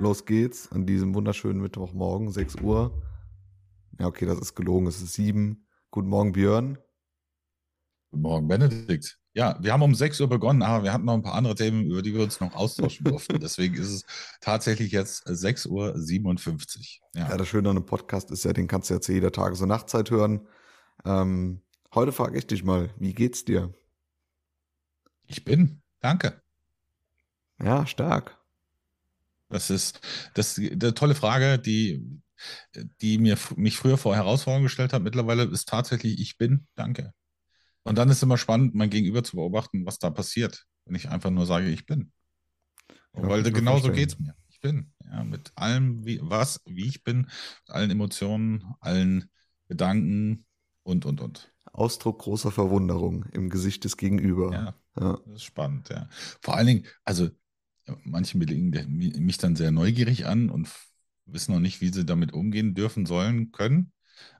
Los geht's an diesem wunderschönen Mittwochmorgen, 6 Uhr. Ja, okay, das ist gelogen, es ist 7. Guten Morgen, Björn. Guten Morgen, Benedikt. Ja, wir haben um 6 Uhr begonnen, aber wir hatten noch ein paar andere Themen, über die wir uns noch austauschen durften. Deswegen ist es tatsächlich jetzt 6.57 Uhr. Ja. ja, das Schöne an einem Podcast ist ja, den kannst du ja zu jeder Tages- und Nachtzeit hören. Ähm, heute frage ich dich mal, wie geht's dir? Ich bin, danke. Ja, stark. Das ist, das ist eine tolle Frage, die, die mir, mich früher vor Herausforderungen gestellt hat. Mittlerweile ist tatsächlich, ich bin, danke. Und dann ist immer spannend, mein Gegenüber zu beobachten, was da passiert, wenn ich einfach nur sage, ich bin. Ja, Weil genauso geht es mir. Ich bin. Ja, mit allem, wie, was, wie ich bin, allen Emotionen, allen Gedanken und, und, und. Ausdruck großer Verwunderung im Gesicht des Gegenüber. Ja, ja. das ist spannend, ja. Vor allen Dingen, also manche belegen mich dann sehr neugierig an und wissen noch nicht, wie sie damit umgehen dürfen, sollen, können.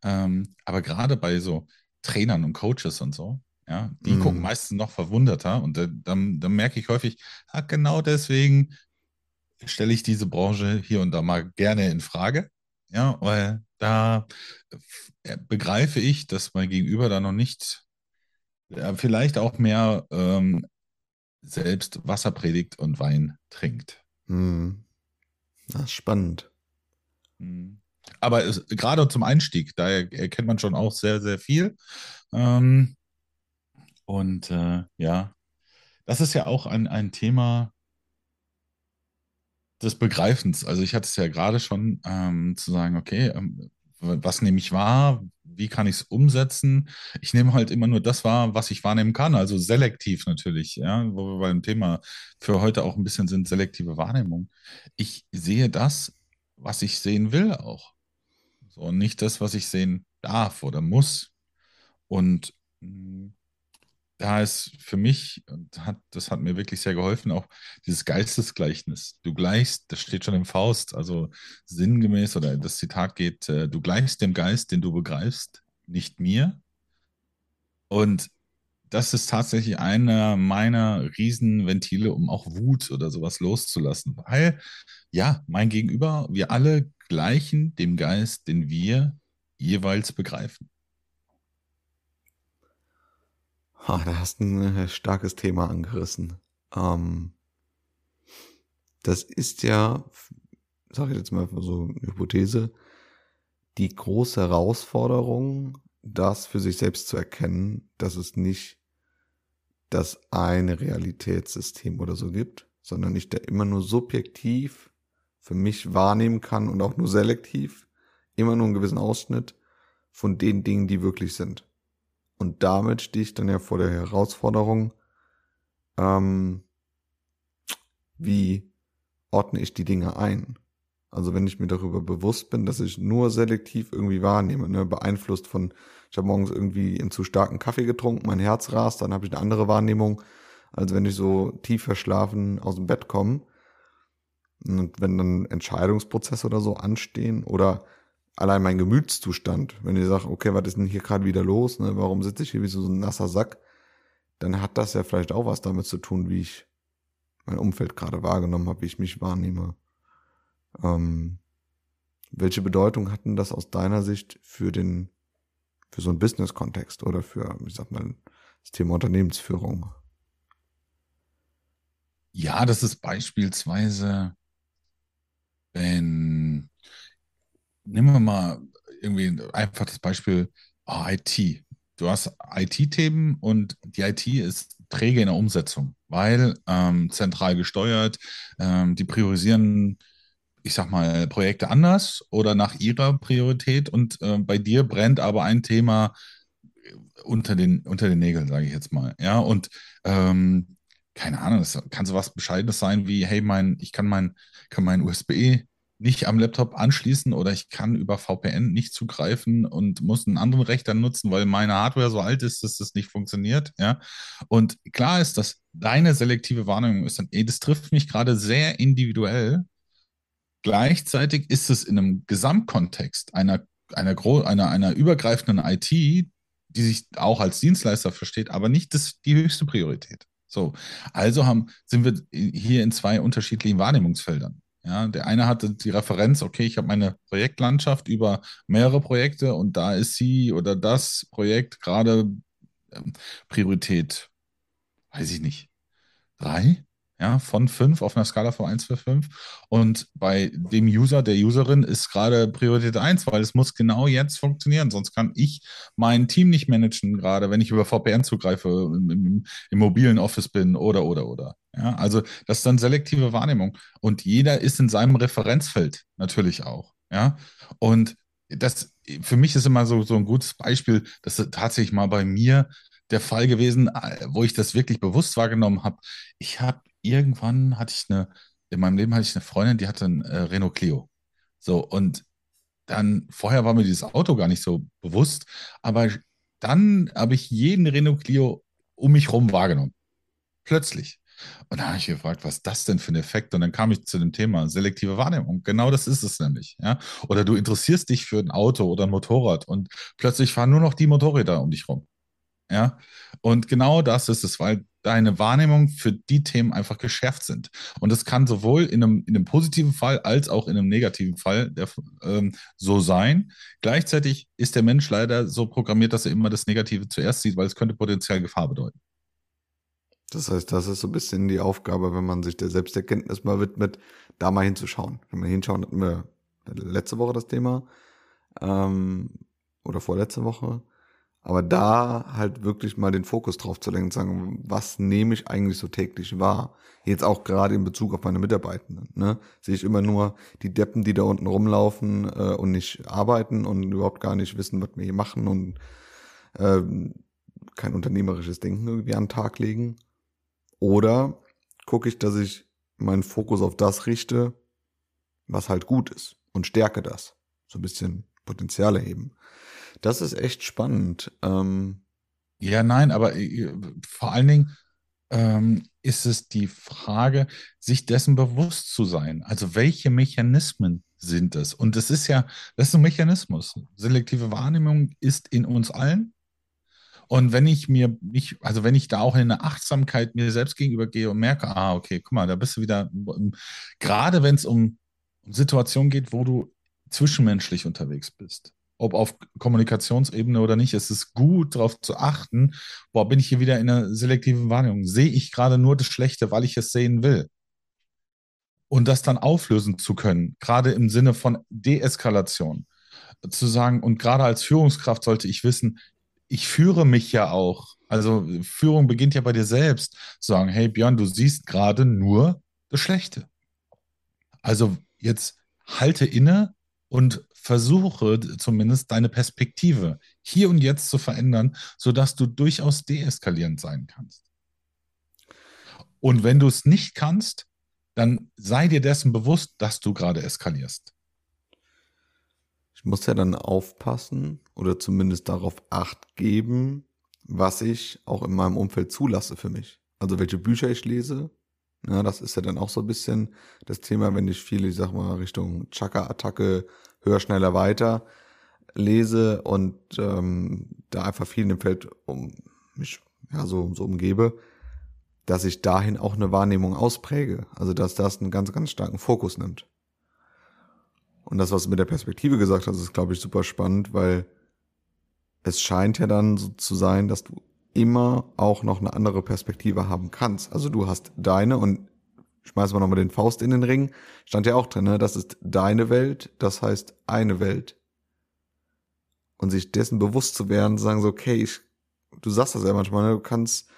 Ähm, aber gerade bei so Trainern und Coaches und so, ja, die mm. gucken meistens noch verwunderter und dann, dann merke ich häufig, ah, genau deswegen stelle ich diese Branche hier und da mal gerne in Frage. Ja, weil da äh, begreife ich, dass mein Gegenüber da noch nicht, ja, vielleicht auch mehr ähm, selbst Wasser predigt und Wein trinkt. Mm. Das ist spannend. Mhm. Aber es, gerade zum Einstieg, da erkennt man schon auch sehr, sehr viel. Ähm, und äh, ja, das ist ja auch ein, ein Thema des Begreifens. Also ich hatte es ja gerade schon ähm, zu sagen, okay, ähm, was nehme ich wahr? Wie kann ich es umsetzen? Ich nehme halt immer nur das wahr, was ich wahrnehmen kann, also selektiv natürlich, ja, wo wir beim Thema für heute auch ein bisschen sind, selektive Wahrnehmung. Ich sehe das, was ich sehen will auch. So, nicht das, was ich sehen darf oder muss. Und hm, da ist für mich, hat, das hat mir wirklich sehr geholfen, auch dieses Geistesgleichnis. Du gleichst, das steht schon im Faust, also sinngemäß, oder das Zitat geht, äh, du gleichst dem Geist, den du begreifst, nicht mir. Und das ist tatsächlich einer meiner Riesenventile, um auch Wut oder sowas loszulassen. Weil, ja, mein Gegenüber, wir alle gleichen dem Geist, den wir jeweils begreifen. Ha, da hast du ein äh, starkes Thema angerissen. Ähm, das ist ja, sage ich jetzt mal so eine Hypothese, die große Herausforderung, das für sich selbst zu erkennen, dass es nicht das eine Realitätssystem oder so gibt, sondern ich da immer nur subjektiv für mich wahrnehmen kann und auch nur selektiv immer nur einen gewissen Ausschnitt von den Dingen, die wirklich sind. Und damit stehe ich dann ja vor der Herausforderung, ähm, wie ordne ich die Dinge ein? Also wenn ich mir darüber bewusst bin, dass ich nur selektiv irgendwie wahrnehme, ne, beeinflusst von, ich habe morgens irgendwie einen zu starken Kaffee getrunken, mein Herz rast, dann habe ich eine andere Wahrnehmung, als wenn ich so tief verschlafen aus dem Bett komme. Und wenn dann Entscheidungsprozesse oder so anstehen oder allein mein Gemütszustand, wenn ich sage, okay, was ist denn hier gerade wieder los, ne, warum sitze ich hier wie so ein nasser Sack, dann hat das ja vielleicht auch was damit zu tun, wie ich mein Umfeld gerade wahrgenommen habe, wie ich mich wahrnehme. Ähm, welche Bedeutung hatten das aus deiner Sicht für den, für so einen Business-Kontext oder für, wie sagt man, das Thema Unternehmensführung? Ja, das ist beispielsweise, wenn, nehmen wir mal irgendwie einfach das Beispiel oh, IT. Du hast IT-Themen und die IT ist träge in der Umsetzung, weil ähm, zentral gesteuert, ähm, die priorisieren ich sag mal, Projekte anders oder nach ihrer Priorität und äh, bei dir brennt aber ein Thema unter den, unter den Nägeln, sage ich jetzt mal. Ja, und ähm, keine Ahnung, es kann so was Bescheidenes sein wie, hey, mein, ich kann mein, kann mein USB nicht am Laptop anschließen oder ich kann über VPN nicht zugreifen und muss einen anderen Rechner nutzen, weil meine Hardware so alt ist, dass das nicht funktioniert. Ja, und klar ist, dass deine selektive Wahrnehmung ist dann, ey, das trifft mich gerade sehr individuell Gleichzeitig ist es in einem Gesamtkontext einer, einer, einer, einer übergreifenden IT, die sich auch als Dienstleister versteht, aber nicht das, die höchste Priorität. So, also haben, sind wir hier in zwei unterschiedlichen Wahrnehmungsfeldern. Ja, der eine hatte die Referenz, okay, ich habe meine Projektlandschaft über mehrere Projekte und da ist sie oder das Projekt gerade ähm, Priorität, weiß ich nicht, drei, ja, von fünf auf einer Skala von eins für fünf. Und bei dem User, der Userin ist gerade Priorität eins, weil es muss genau jetzt funktionieren. Sonst kann ich mein Team nicht managen, gerade wenn ich über VPN zugreife, im, im, im mobilen Office bin oder, oder, oder. Ja, also das ist dann selektive Wahrnehmung. Und jeder ist in seinem Referenzfeld natürlich auch. Ja, und das für mich ist immer so, so ein gutes Beispiel, dass tatsächlich mal bei mir der Fall gewesen, äh, wo ich das wirklich bewusst wahrgenommen habe. Ich habe irgendwann hatte ich eine, in meinem Leben hatte ich eine Freundin, die hatte ein äh, Renault Clio. So, und dann, vorher war mir dieses Auto gar nicht so bewusst, aber dann habe ich jeden Renault Clio um mich herum wahrgenommen. Plötzlich. Und da habe ich gefragt, was das denn für ein Effekt? Und dann kam ich zu dem Thema selektive Wahrnehmung. Genau das ist es nämlich. Ja? Oder du interessierst dich für ein Auto oder ein Motorrad und plötzlich fahren nur noch die Motorräder um dich rum. Ja, und genau das ist es, weil deine Wahrnehmung für die Themen einfach geschärft sind. Und das kann sowohl in einem, in einem positiven Fall als auch in einem negativen Fall der, ähm, so sein. Gleichzeitig ist der Mensch leider so programmiert, dass er immer das Negative zuerst sieht, weil es könnte potenziell Gefahr bedeuten. Das heißt, das ist so ein bisschen die Aufgabe, wenn man sich der Selbsterkenntnis mal widmet, da mal hinzuschauen. Wenn wir hinschauen, hatten wir letzte Woche das Thema ähm, oder vorletzte Woche aber da halt wirklich mal den Fokus drauf zu lenken und sagen, was nehme ich eigentlich so täglich wahr? Jetzt auch gerade in Bezug auf meine Mitarbeitenden. Ne? Sehe ich immer nur die Deppen, die da unten rumlaufen äh, und nicht arbeiten und überhaupt gar nicht wissen, was wir hier machen und äh, kein unternehmerisches Denken irgendwie an den Tag legen. Oder gucke ich, dass ich meinen Fokus auf das richte, was halt gut ist und stärke das. So ein bisschen Potenziale heben. Das ist echt spannend. Ähm, ja, nein, aber äh, vor allen Dingen ähm, ist es die Frage, sich dessen bewusst zu sein. Also welche Mechanismen sind es? Und das ist ja, das ist ein Mechanismus. Selektive Wahrnehmung ist in uns allen. Und wenn ich mir nicht, also wenn ich da auch in eine Achtsamkeit mir selbst gegenüber gehe und merke, ah, okay, guck mal, da bist du wieder, gerade wenn es um Situationen geht, wo du zwischenmenschlich unterwegs bist ob auf Kommunikationsebene oder nicht, es ist gut darauf zu achten, boah, bin ich hier wieder in einer selektiven Wahrnehmung? Sehe ich gerade nur das Schlechte, weil ich es sehen will? Und das dann auflösen zu können, gerade im Sinne von Deeskalation. Zu sagen, und gerade als Führungskraft sollte ich wissen, ich führe mich ja auch. Also Führung beginnt ja bei dir selbst. Zu sagen, hey Björn, du siehst gerade nur das Schlechte. Also jetzt halte inne und versuche zumindest deine Perspektive hier und jetzt zu verändern, sodass du durchaus deeskalierend sein kannst. Und wenn du es nicht kannst, dann sei dir dessen bewusst, dass du gerade eskalierst. Ich muss ja dann aufpassen oder zumindest darauf acht geben, was ich auch in meinem Umfeld zulasse für mich. Also welche Bücher ich lese. Ja, das ist ja dann auch so ein bisschen das Thema, wenn ich viel, ich sag mal, Richtung Chakra-Attacke, höher, schneller, weiter lese und ähm, da einfach viel in dem Feld um mich ja so, so umgebe, dass ich dahin auch eine Wahrnehmung auspräge. Also dass das einen ganz, ganz starken Fokus nimmt. Und das, was du mit der Perspektive gesagt hast, ist, glaube ich, super spannend, weil es scheint ja dann so zu sein, dass du immer auch noch eine andere Perspektive haben kannst. Also du hast deine und schmeißen wir nochmal den Faust in den Ring, stand ja auch drin, ne? das ist deine Welt, das heißt eine Welt. Und sich dessen bewusst zu werden, zu sagen so, okay, ich, du sagst das ja manchmal, ne? du kannst,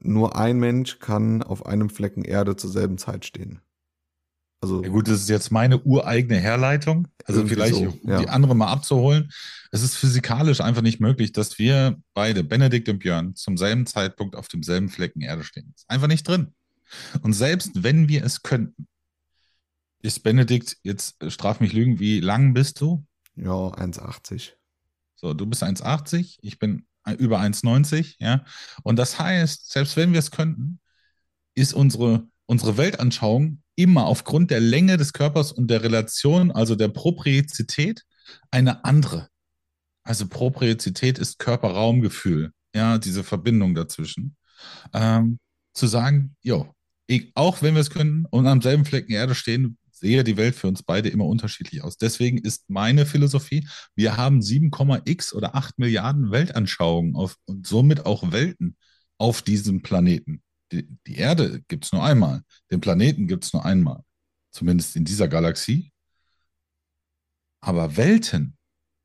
nur ein Mensch kann auf einem Flecken Erde zur selben Zeit stehen. Also ja gut, das ist jetzt meine ureigene Herleitung. Also vielleicht, so, um ja. die andere mal abzuholen. Es ist physikalisch einfach nicht möglich, dass wir beide, Benedikt und Björn, zum selben Zeitpunkt auf demselben Flecken Erde stehen. Ist einfach nicht drin. Und selbst wenn wir es könnten, ist Benedikt, jetzt äh, straf mich lügen, wie lang bist du? Ja, 1,80. So, du bist 1,80, ich bin über 1,90, ja. Und das heißt, selbst wenn wir es könnten, ist unsere, unsere Weltanschauung immer aufgrund der Länge des Körpers und der Relation, also der Propriozität, eine andere. Also Propriozität ist Körper-Raumgefühl, ja, diese Verbindung dazwischen. Ähm, zu sagen, jo, auch wenn wir es können und am selben Flecken Erde stehen, sehe die Welt für uns beide immer unterschiedlich aus. Deswegen ist meine Philosophie, wir haben 7,x oder 8 Milliarden Weltanschauungen auf, und somit auch Welten auf diesem Planeten. Die, die Erde gibt es nur einmal, den Planeten gibt es nur einmal, zumindest in dieser Galaxie. Aber Welten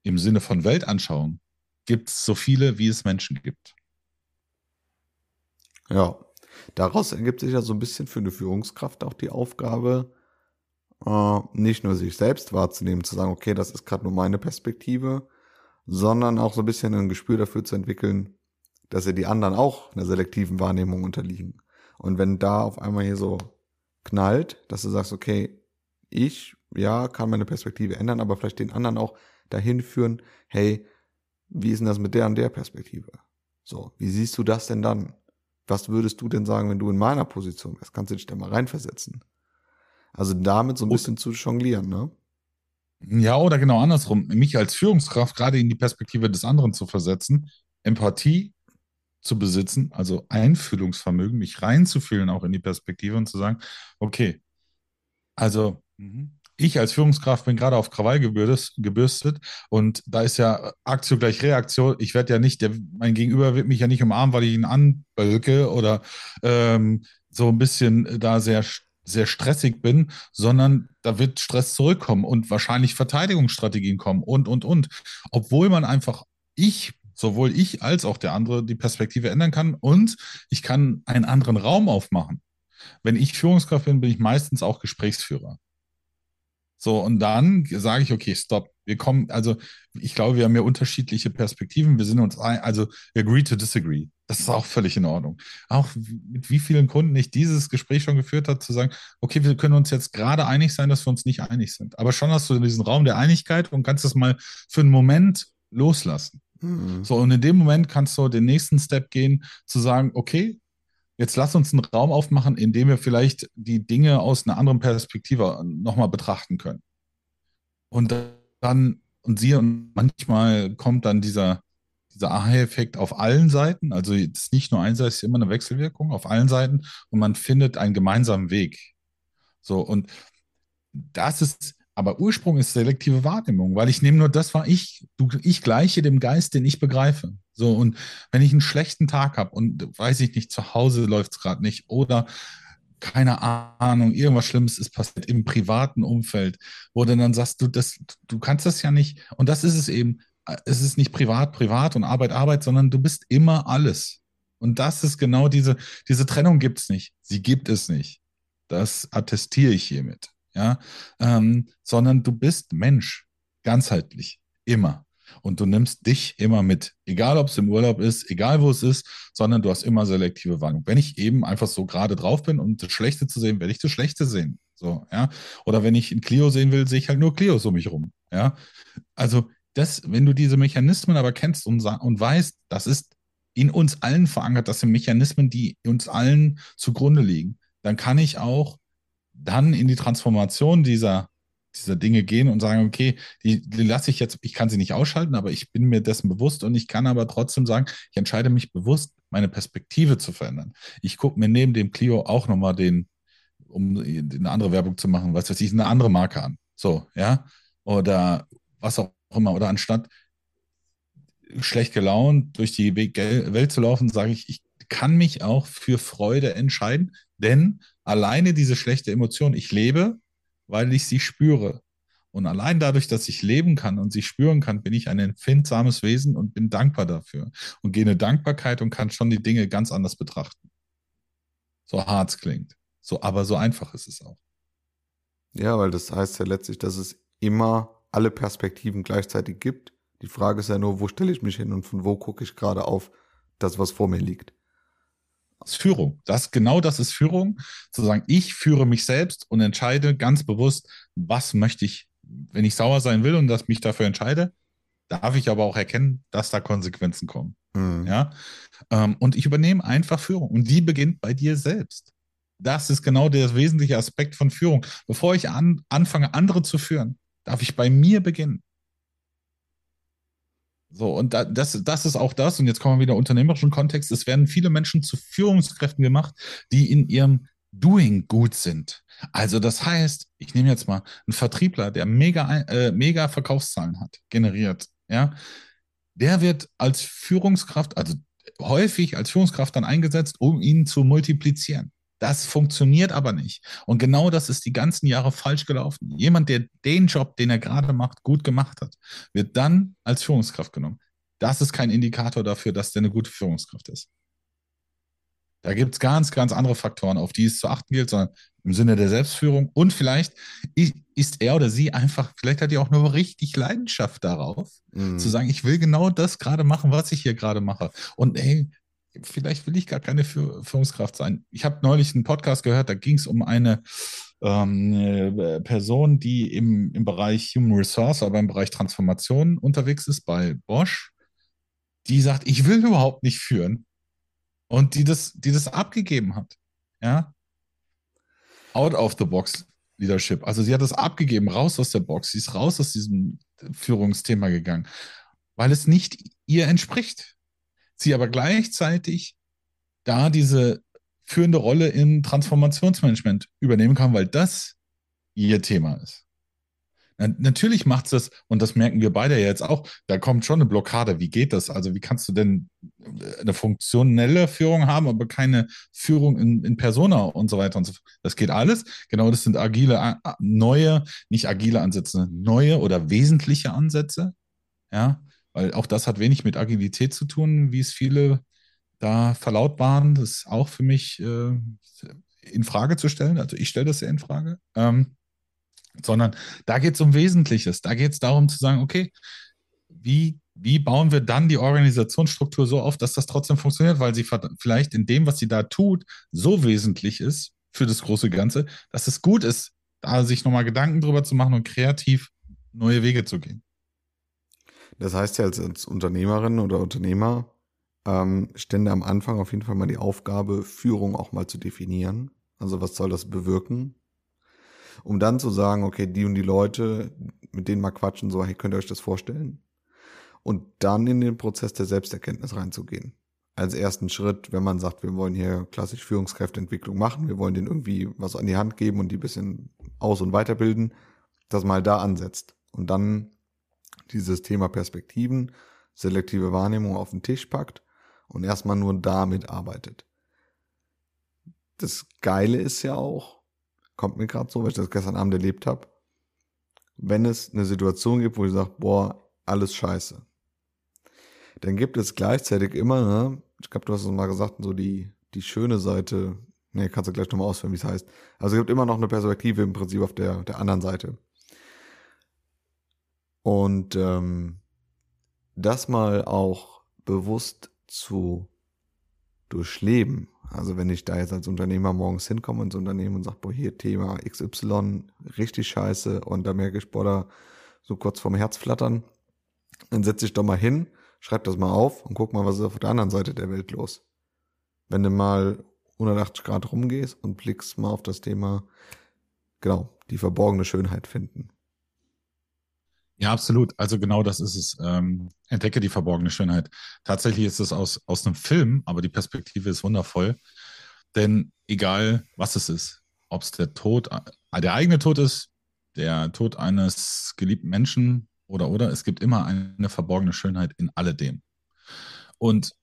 im Sinne von Weltanschauung gibt es so viele, wie es Menschen gibt. Ja, daraus ergibt sich ja so ein bisschen für eine Führungskraft auch die Aufgabe, äh, nicht nur sich selbst wahrzunehmen, zu sagen, okay, das ist gerade nur meine Perspektive, sondern auch so ein bisschen ein Gespür dafür zu entwickeln, dass ja die anderen auch einer selektiven Wahrnehmung unterliegen. Und wenn da auf einmal hier so knallt, dass du sagst, okay, ich, ja, kann meine Perspektive ändern, aber vielleicht den anderen auch dahin führen, hey, wie ist denn das mit der und der Perspektive? So, wie siehst du das denn dann? Was würdest du denn sagen, wenn du in meiner Position wärst? Kannst du dich da mal reinversetzen? Also damit so ein bisschen zu jonglieren, ne? Ja, oder genau andersrum, mich als Führungskraft gerade in die Perspektive des anderen zu versetzen, Empathie zu besitzen, also Einfühlungsvermögen, mich reinzufühlen auch in die Perspektive und zu sagen, okay, also mhm, ich als Führungskraft bin gerade auf Krawall gebürstet und da ist ja Aktion gleich Reaktion. Ich werde ja nicht, der, mein Gegenüber wird mich ja nicht umarmen, weil ich ihn anbölke oder ähm, so ein bisschen da sehr, sehr stressig bin, sondern da wird Stress zurückkommen und wahrscheinlich Verteidigungsstrategien kommen und, und, und. Obwohl man einfach, ich sowohl ich als auch der andere die Perspektive ändern kann und ich kann einen anderen Raum aufmachen. Wenn ich Führungskraft bin, bin ich meistens auch Gesprächsführer. So, und dann sage ich, okay, stopp. Wir kommen, also ich glaube, wir haben ja unterschiedliche Perspektiven. Wir sind uns ein, also agree to disagree. Das ist auch völlig in Ordnung. Auch mit wie vielen Kunden ich dieses Gespräch schon geführt habe, zu sagen, okay, wir können uns jetzt gerade einig sein, dass wir uns nicht einig sind. Aber schon hast du diesen Raum der Einigkeit und kannst es mal für einen Moment loslassen. So, und in dem Moment kannst du den nächsten Step gehen, zu sagen, okay, Jetzt lass uns einen Raum aufmachen, in dem wir vielleicht die Dinge aus einer anderen Perspektive nochmal betrachten können. Und dann, und siehe, und manchmal kommt dann dieser, dieser Aha-Effekt auf allen Seiten. Also es ist nicht nur einseitig, es ist immer eine Wechselwirkung auf allen Seiten und man findet einen gemeinsamen Weg. So, und das ist, aber Ursprung ist selektive Wahrnehmung, weil ich nehme nur das war ich, du, ich gleiche dem Geist, den ich begreife. So, und wenn ich einen schlechten Tag habe und weiß ich nicht, zu Hause läuft es gerade nicht oder keine Ahnung, irgendwas Schlimmes ist passiert im privaten Umfeld, wo du dann sagst, du, das, du kannst das ja nicht. Und das ist es eben. Es ist nicht privat, privat und Arbeit, Arbeit, sondern du bist immer alles. Und das ist genau diese, diese Trennung gibt es nicht. Sie gibt es nicht. Das attestiere ich hiermit. Ja, ähm, sondern du bist Mensch, ganzheitlich, immer. Und du nimmst dich immer mit, egal ob es im Urlaub ist, egal wo es ist, sondern du hast immer selektive Wahrnehmung. Wenn ich eben einfach so gerade drauf bin und das Schlechte zu sehen, werde ich das Schlechte sehen. So, ja. Oder wenn ich ein Clio sehen will, sehe ich halt nur Clios um mich rum. Ja. Also, das, wenn du diese Mechanismen aber kennst und, und weißt, das ist in uns allen verankert, das sind Mechanismen, die uns allen zugrunde liegen, dann kann ich auch dann in die Transformation dieser dieser Dinge gehen und sagen, okay, die, die lasse ich jetzt, ich kann sie nicht ausschalten, aber ich bin mir dessen bewusst und ich kann aber trotzdem sagen, ich entscheide mich bewusst, meine Perspektive zu verändern. Ich gucke mir neben dem Clio auch nochmal den, um eine andere Werbung zu machen, was weiß ich, eine andere Marke an. So, ja. Oder was auch immer. Oder anstatt schlecht gelaunt durch die Welt zu laufen, sage ich, ich kann mich auch für Freude entscheiden, denn alleine diese schlechte Emotion, ich lebe, weil ich sie spüre. Und allein dadurch, dass ich leben kann und sie spüren kann, bin ich ein empfindsames Wesen und bin dankbar dafür. Und gehe eine Dankbarkeit und kann schon die Dinge ganz anders betrachten. So hart es klingt. So, aber so einfach ist es auch. Ja, weil das heißt ja letztlich, dass es immer alle Perspektiven gleichzeitig gibt. Die Frage ist ja nur, wo stelle ich mich hin und von wo gucke ich gerade auf das, was vor mir liegt. Das ist Führung. Das, genau das ist Führung. Zu sagen, ich führe mich selbst und entscheide ganz bewusst, was möchte ich, wenn ich sauer sein will und dass mich dafür entscheide, darf ich aber auch erkennen, dass da Konsequenzen kommen. Mhm. Ja. Ähm, und ich übernehme einfach Führung. Und die beginnt bei dir selbst. Das ist genau der wesentliche Aspekt von Führung. Bevor ich an, anfange, andere zu führen, darf ich bei mir beginnen. So, und da, das, das ist auch das, und jetzt kommen wir wieder unternehmerischen Kontext. Es werden viele Menschen zu Führungskräften gemacht, die in ihrem Doing gut sind. Also das heißt, ich nehme jetzt mal einen Vertriebler, der mega, äh, mega Verkaufszahlen hat, generiert, ja, der wird als Führungskraft, also häufig als Führungskraft dann eingesetzt, um ihn zu multiplizieren. Das funktioniert aber nicht. Und genau das ist die ganzen Jahre falsch gelaufen. Jemand, der den Job, den er gerade macht, gut gemacht hat, wird dann als Führungskraft genommen. Das ist kein Indikator dafür, dass der eine gute Führungskraft ist. Da gibt es ganz, ganz andere Faktoren, auf die es zu achten gilt, sondern im Sinne der Selbstführung. Und vielleicht ist er oder sie einfach, vielleicht hat die auch nur richtig Leidenschaft darauf, mhm. zu sagen, ich will genau das gerade machen, was ich hier gerade mache. Und hey, vielleicht will ich gar keine Führungskraft sein. Ich habe neulich einen Podcast gehört, da ging es um eine ähm, äh, Person, die im, im Bereich Human Resource, aber im Bereich Transformation unterwegs ist bei Bosch. Die sagt, ich will überhaupt nicht führen und die das, die das abgegeben hat. Ja. Out of the box Leadership. Also sie hat das abgegeben, raus aus der Box. Sie ist raus aus diesem Führungsthema gegangen, weil es nicht ihr entspricht. Sie aber gleichzeitig da diese führende Rolle im Transformationsmanagement übernehmen kann, weil das ihr Thema ist. Natürlich macht es das, und das merken wir beide ja jetzt auch, da kommt schon eine Blockade. Wie geht das? Also, wie kannst du denn äh, eine funktionelle Führung haben, aber keine Führung in, in Persona und so weiter und so fort? Das geht alles. Genau, das sind agile, neue, nicht agile Ansätze, neue oder wesentliche Ansätze. Ja, weil auch das hat wenig mit Agilität zu tun, wie es viele da verlautbaren. Das ist auch für mich äh, in Frage zu stellen. Also, ich stelle das ja in Frage. Ähm, sondern da geht es um Wesentliches. Da geht es darum zu sagen, okay, wie, wie bauen wir dann die Organisationsstruktur so auf, dass das trotzdem funktioniert, weil sie vielleicht in dem, was sie da tut, so wesentlich ist für das große Ganze, dass es gut ist, da sich nochmal Gedanken drüber zu machen und kreativ neue Wege zu gehen. Das heißt ja als, als Unternehmerin oder Unternehmer ähm, stände am Anfang auf jeden Fall mal die Aufgabe, Führung auch mal zu definieren. Also was soll das bewirken? um dann zu sagen, okay, die und die Leute, mit denen mal quatschen, so, hey, könnt ihr euch das vorstellen? Und dann in den Prozess der Selbsterkenntnis reinzugehen. Als ersten Schritt, wenn man sagt, wir wollen hier klassisch Führungskräfteentwicklung machen, wir wollen denen irgendwie was an die Hand geben und die bisschen aus- und weiterbilden, dass man halt da ansetzt. Und dann dieses Thema Perspektiven, selektive Wahrnehmung auf den Tisch packt und erstmal nur damit arbeitet. Das Geile ist ja auch, kommt mir gerade so, weil ich das gestern Abend erlebt habe. Wenn es eine Situation gibt, wo ich sage, boah, alles scheiße, dann gibt es gleichzeitig immer, ne, ich glaube, du hast es mal gesagt, so die, die schöne Seite, ne, kannst du gleich nochmal ausführen, wie es heißt. Also es gibt immer noch eine Perspektive im Prinzip auf der, der anderen Seite. Und ähm, das mal auch bewusst zu durchleben, also wenn ich da jetzt als Unternehmer morgens hinkomme ins Unternehmen und sage, boah, hier Thema XY, richtig scheiße und da merke ich, boah, da so kurz vorm Herz flattern, dann setze ich doch mal hin, schreib das mal auf und guck mal, was ist auf der anderen Seite der Welt los. Wenn du mal 180 Grad rumgehst und blickst mal auf das Thema, genau, die verborgene Schönheit finden. Ja, absolut. Also genau das ist es. Ähm, entdecke die verborgene Schönheit. Tatsächlich ist es aus, aus einem Film, aber die Perspektive ist wundervoll. Denn egal, was es ist, ob es der Tod, äh, der eigene Tod ist, der Tod eines geliebten Menschen oder oder, es gibt immer eine verborgene Schönheit in alledem. Und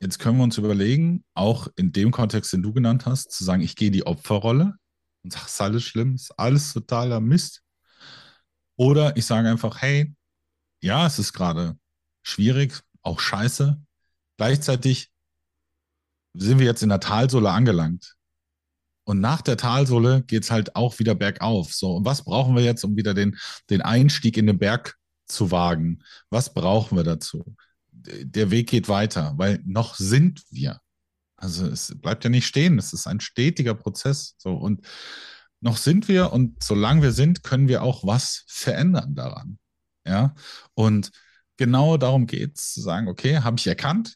jetzt können wir uns überlegen, auch in dem Kontext, den du genannt hast, zu sagen, ich gehe die Opferrolle und sage, ist alles schlimm, ist alles totaler Mist. Oder ich sage einfach, hey, ja, es ist gerade schwierig, auch scheiße. Gleichzeitig sind wir jetzt in der Talsohle angelangt. Und nach der Talsohle geht es halt auch wieder bergauf. So, und was brauchen wir jetzt, um wieder den, den Einstieg in den Berg zu wagen? Was brauchen wir dazu? Der Weg geht weiter, weil noch sind wir. Also es bleibt ja nicht stehen, es ist ein stetiger Prozess. So, und noch sind wir und solange wir sind, können wir auch was verändern daran. Ja, und genau darum geht es, zu sagen, okay, habe ich erkannt.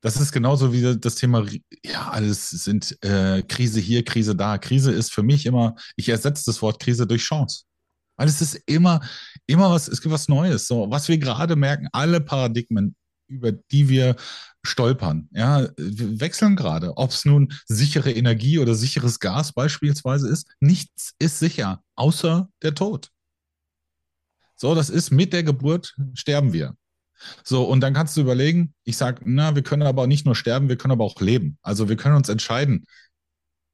Das ist genauso wie das Thema, ja, alles sind äh, Krise hier, Krise da. Krise ist für mich immer, ich ersetze das Wort Krise durch Chance. Weil es ist immer, immer was, es gibt was Neues. So, was wir gerade merken, alle Paradigmen über die wir stolpern. Ja, wechseln gerade. Ob es nun sichere Energie oder sicheres Gas beispielsweise ist, nichts ist sicher, außer der Tod. So, das ist mit der Geburt sterben wir. So, und dann kannst du überlegen, ich sage, na, wir können aber nicht nur sterben, wir können aber auch leben. Also wir können uns entscheiden,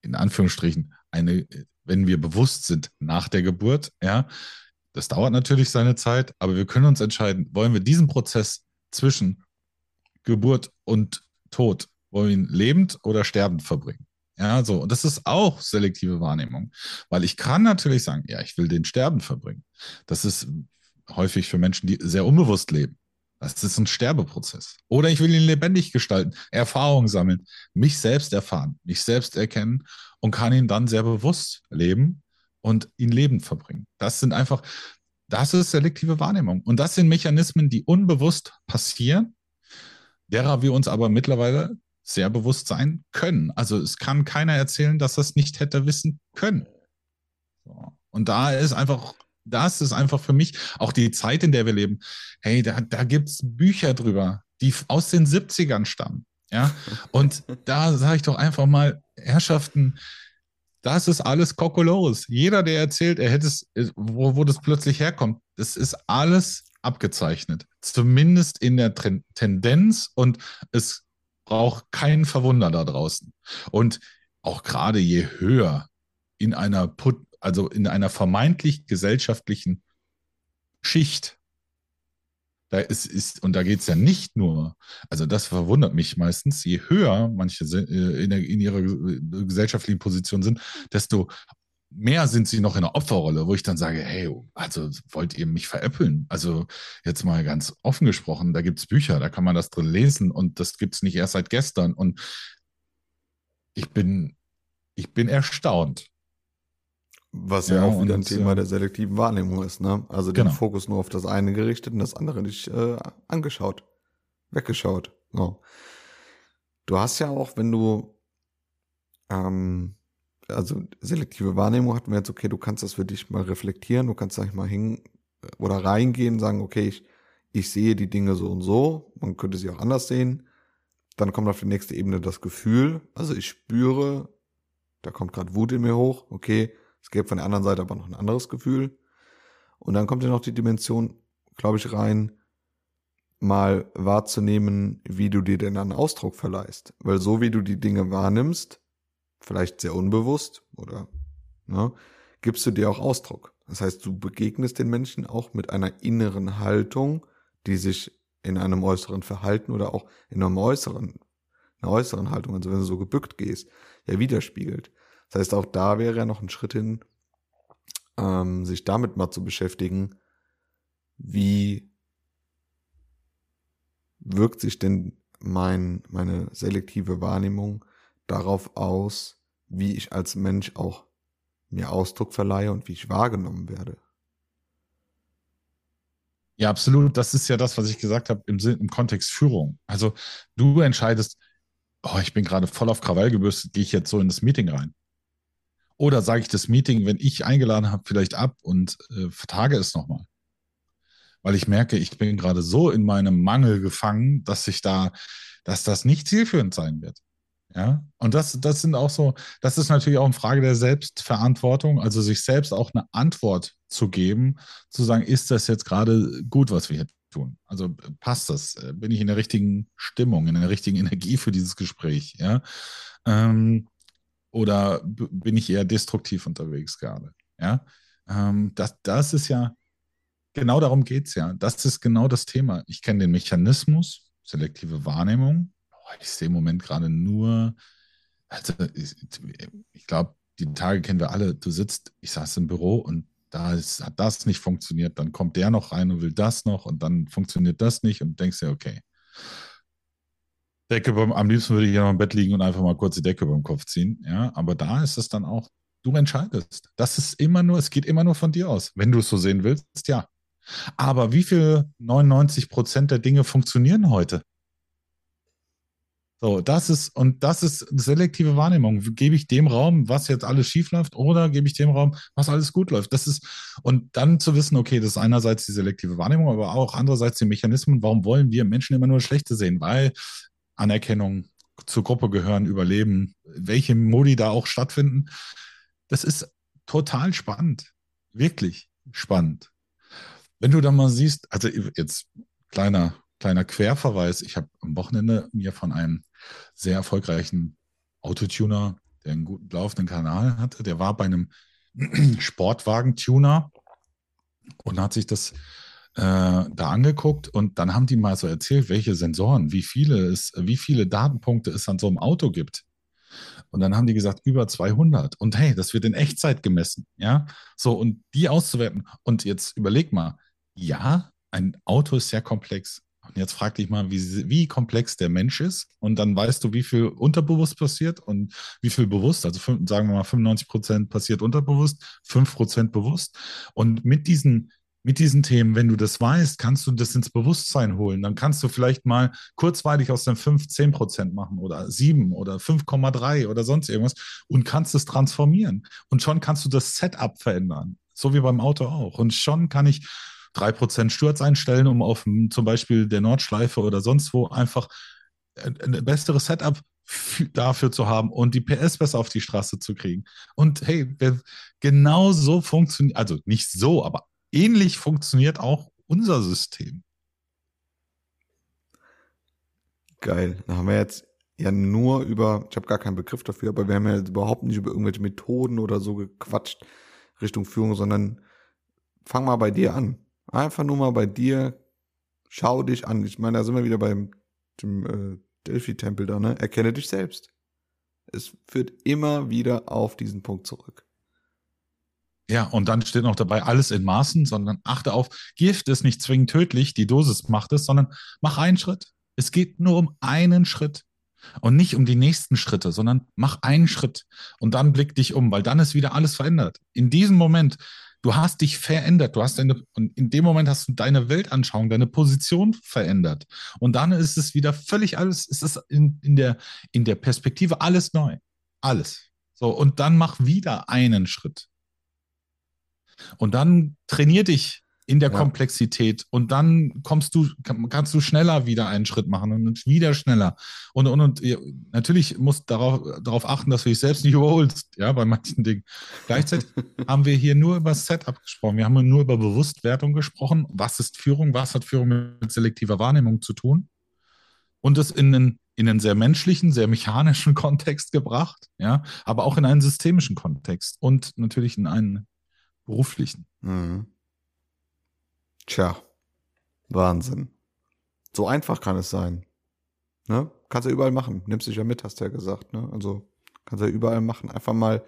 in Anführungsstrichen, eine, wenn wir bewusst sind nach der Geburt, ja, das dauert natürlich seine Zeit, aber wir können uns entscheiden, wollen wir diesen Prozess zwischen Geburt und Tod, wollen wir ihn lebend oder sterbend verbringen? Ja, so. Und das ist auch selektive Wahrnehmung. Weil ich kann natürlich sagen, ja, ich will den Sterben verbringen. Das ist häufig für Menschen, die sehr unbewusst leben. Das ist ein Sterbeprozess. Oder ich will ihn lebendig gestalten, Erfahrungen sammeln, mich selbst erfahren, mich selbst erkennen und kann ihn dann sehr bewusst leben und ihn lebend verbringen. Das sind einfach, das ist selektive Wahrnehmung. Und das sind Mechanismen, die unbewusst passieren, derer wir uns aber mittlerweile sehr bewusst sein können. Also es kann keiner erzählen, dass das nicht hätte wissen können. So. Und da ist einfach das ist einfach für mich auch die Zeit, in der wir leben. Hey, da, da gibt es Bücher drüber, die aus den 70ern stammen. Ja, und da sage ich doch einfach mal, Herrschaften, das ist alles Kokolores. Jeder, der erzählt, er hätte es, wo, wo das plötzlich herkommt, das ist alles abgezeichnet. Zumindest in der Tendenz und es braucht keinen Verwunder da draußen. Und auch gerade je höher in einer Put also in einer vermeintlich gesellschaftlichen Schicht. Da ist, ist, und da geht es ja nicht nur, also das verwundert mich meistens, je höher manche äh, in, der, in ihrer gesellschaftlichen Position sind, desto mehr sind sie noch in der Opferrolle, wo ich dann sage, hey, also wollt ihr mich veräppeln? Also jetzt mal ganz offen gesprochen, da gibt es Bücher, da kann man das drin lesen und das gibt es nicht erst seit gestern. Und ich bin, ich bin erstaunt. Was ja, ja auch wieder ein Thema der selektiven Wahrnehmung ist, ne? Also den genau. Fokus nur auf das eine gerichtet und das andere nicht äh, angeschaut, weggeschaut. So. Du hast ja auch, wenn du ähm, also selektive Wahrnehmung hatten wir jetzt, okay, du kannst das für dich mal reflektieren, du kannst, sag ich mal, hin oder reingehen, sagen, okay, ich, ich sehe die Dinge so und so, man könnte sie auch anders sehen. Dann kommt auf die nächste Ebene das Gefühl, also ich spüre, da kommt gerade Wut in mir hoch, okay, es gibt von der anderen Seite aber noch ein anderes Gefühl. Und dann kommt ja noch die Dimension, glaube ich, rein, mal wahrzunehmen, wie du dir denn einen Ausdruck verleihst. Weil so wie du die Dinge wahrnimmst, vielleicht sehr unbewusst oder ne, gibst du dir auch Ausdruck. Das heißt, du begegnest den Menschen auch mit einer inneren Haltung, die sich in einem äußeren Verhalten oder auch in einem äußeren, einer äußeren Haltung, also wenn du so gebückt gehst, ja widerspiegelt. Das heißt, auch da wäre ja noch ein Schritt hin, ähm, sich damit mal zu beschäftigen, wie wirkt sich denn mein, meine selektive Wahrnehmung darauf aus, wie ich als Mensch auch mir Ausdruck verleihe und wie ich wahrgenommen werde. Ja, absolut. Das ist ja das, was ich gesagt habe im, Sinn, im Kontext Führung. Also du entscheidest, oh, ich bin gerade voll auf Krawall gebürstet, gehe ich jetzt so in das Meeting rein. Oder sage ich das Meeting, wenn ich eingeladen habe, vielleicht ab und äh, vertage es nochmal. Weil ich merke, ich bin gerade so in meinem Mangel gefangen, dass ich da, dass das nicht zielführend sein wird. Ja, und das, das sind auch so, das ist natürlich auch eine Frage der Selbstverantwortung, also sich selbst auch eine Antwort zu geben, zu sagen, ist das jetzt gerade gut, was wir hier tun? Also passt das? Bin ich in der richtigen Stimmung, in der richtigen Energie für dieses Gespräch? Ja, ähm, oder bin ich eher destruktiv unterwegs gerade? Ja, ähm, das, das ist ja, genau darum geht es ja. Das ist genau das Thema. Ich kenne den Mechanismus, selektive Wahrnehmung. Ich sehe im Moment gerade nur, also ich, ich glaube, die Tage kennen wir alle. Du sitzt, ich saß im Büro und da ist, hat das nicht funktioniert, dann kommt der noch rein und will das noch und dann funktioniert das nicht und denkst dir, okay, Decke beim, am liebsten würde ich ja noch im Bett liegen und einfach mal kurz die Decke beim Kopf ziehen. Ja, aber da ist es dann auch, du entscheidest. Das ist immer nur, es geht immer nur von dir aus. Wenn du es so sehen willst, ja. Aber wie viel 99 Prozent der Dinge funktionieren heute? So, das ist, und das ist selektive Wahrnehmung. Gebe ich dem Raum, was jetzt alles schief läuft, oder gebe ich dem Raum, was alles gut läuft? Das ist, und dann zu wissen, okay, das ist einerseits die selektive Wahrnehmung, aber auch andererseits die Mechanismen. Warum wollen wir Menschen immer nur Schlechte sehen? Weil Anerkennung, zur Gruppe gehören, überleben, welche Modi da auch stattfinden. Das ist total spannend. Wirklich spannend. Wenn du dann mal siehst, also jetzt kleiner, kleiner Querverweis, ich habe am Wochenende mir von einem sehr erfolgreichen Autotuner, der einen guten laufenden Kanal hatte, der war bei einem Sportwagen-Tuner und hat sich das äh, da angeguckt und dann haben die mal so erzählt, welche Sensoren, wie viele es, wie viele Datenpunkte es an so einem Auto gibt. Und dann haben die gesagt, über 200. Und hey, das wird in Echtzeit gemessen. Ja, so und die auszuwerten. Und jetzt überleg mal, ja, ein Auto ist sehr komplex. Und jetzt frag dich mal, wie, wie komplex der Mensch ist. Und dann weißt du, wie viel unterbewusst passiert und wie viel bewusst. Also sagen wir mal, 95 Prozent passiert unterbewusst, 5 Prozent bewusst. Und mit diesen mit diesen Themen, wenn du das weißt, kannst du das ins Bewusstsein holen. Dann kannst du vielleicht mal kurzweilig aus den 5, 10 Prozent machen oder 7 oder 5,3% oder sonst irgendwas und kannst es transformieren. Und schon kannst du das Setup verändern. So wie beim Auto auch. Und schon kann ich 3 Prozent Sturz einstellen, um auf zum Beispiel der Nordschleife oder sonst wo einfach ein besseres Setup dafür zu haben und die PS besser auf die Straße zu kriegen. Und hey, genau so funktioniert, also nicht so, aber ähnlich funktioniert auch unser System. Geil. Da haben wir jetzt ja nur über, ich habe gar keinen Begriff dafür, aber wir haben ja überhaupt nicht über irgendwelche Methoden oder so gequatscht Richtung Führung, sondern fang mal bei dir an. Einfach nur mal bei dir, schau dich an. Ich meine, da sind wir wieder beim dem, äh, Delphi-Tempel da, ne? Erkenne dich selbst. Es führt immer wieder auf diesen Punkt zurück. Ja, und dann steht noch dabei, alles in Maßen, sondern achte auf, Gift ist nicht zwingend tödlich, die Dosis macht es, sondern mach einen Schritt. Es geht nur um einen Schritt und nicht um die nächsten Schritte, sondern mach einen Schritt und dann blick dich um, weil dann ist wieder alles verändert. In diesem Moment, du hast dich verändert, du hast deine, und in dem Moment hast du deine Weltanschauung, deine Position verändert. Und dann ist es wieder völlig alles, es ist in, in, der, in der Perspektive alles neu. Alles. So, und dann mach wieder einen Schritt. Und dann trainier dich in der ja. Komplexität und dann kommst du, kannst du schneller wieder einen Schritt machen und wieder schneller. Und, und, und natürlich musst du darauf, darauf achten, dass du dich selbst nicht überholst, ja, bei manchen Dingen. Gleichzeitig haben wir hier nur über Setup gesprochen. Wir haben nur über Bewusstwertung gesprochen. Was ist Führung? Was hat Führung mit selektiver Wahrnehmung zu tun? Und es in einen, in einen sehr menschlichen, sehr mechanischen Kontext gebracht, ja, aber auch in einen systemischen Kontext und natürlich in einen beruflichen. Mhm. Tja, Wahnsinn. So einfach kann es sein. Ne? Kannst du ja überall machen. Nimmst dich ja mit, hast du ja gesagt. Ne? Also kannst du ja überall machen. Einfach mal,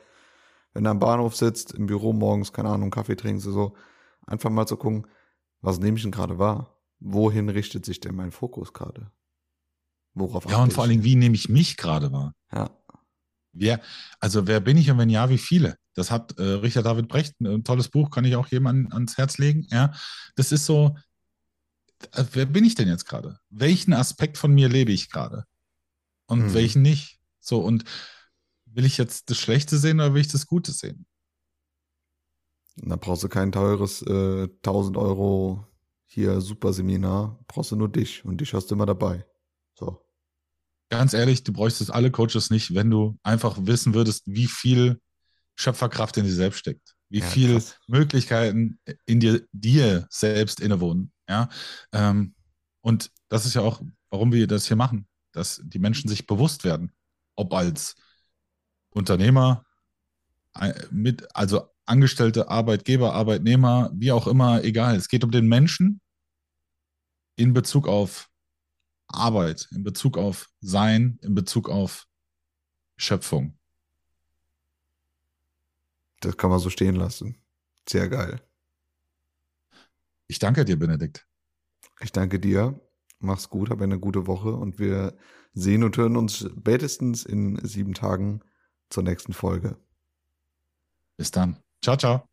wenn du am Bahnhof sitzt, im Büro morgens, keine Ahnung, Kaffee trinkst, so, einfach mal zu gucken, was nehme ich denn gerade wahr? Wohin richtet sich denn mein Fokus gerade? Worauf Ja, und vor allen Dingen, wie nehme ich mich gerade wahr? Ja. Wer, also wer bin ich und wenn ja, wie viele? Das hat äh, Richard David Brecht, ein tolles Buch, kann ich auch jemandem ans Herz legen. Ja, das ist so, äh, wer bin ich denn jetzt gerade? Welchen Aspekt von mir lebe ich gerade? Und hm. welchen nicht? So, und will ich jetzt das Schlechte sehen oder will ich das Gute sehen? Da brauchst du kein teures äh, 1000 Euro hier Superseminar, brauchst du nur dich und dich hast du immer dabei. So ganz ehrlich, du bräuchtest alle Coaches nicht, wenn du einfach wissen würdest, wie viel Schöpferkraft in dir selbst steckt, wie ja, viel krass. Möglichkeiten in dir, dir selbst innewohnen. Ja? Ähm, und das ist ja auch, warum wir das hier machen, dass die Menschen sich bewusst werden, ob als Unternehmer, mit, also Angestellte, Arbeitgeber, Arbeitnehmer, wie auch immer, egal. Es geht um den Menschen in Bezug auf Arbeit, in Bezug auf Sein, in Bezug auf Schöpfung. Das kann man so stehen lassen. Sehr geil. Ich danke dir, Benedikt. Ich danke dir. Mach's gut, hab eine gute Woche und wir sehen und hören uns spätestens in sieben Tagen zur nächsten Folge. Bis dann. Ciao, ciao.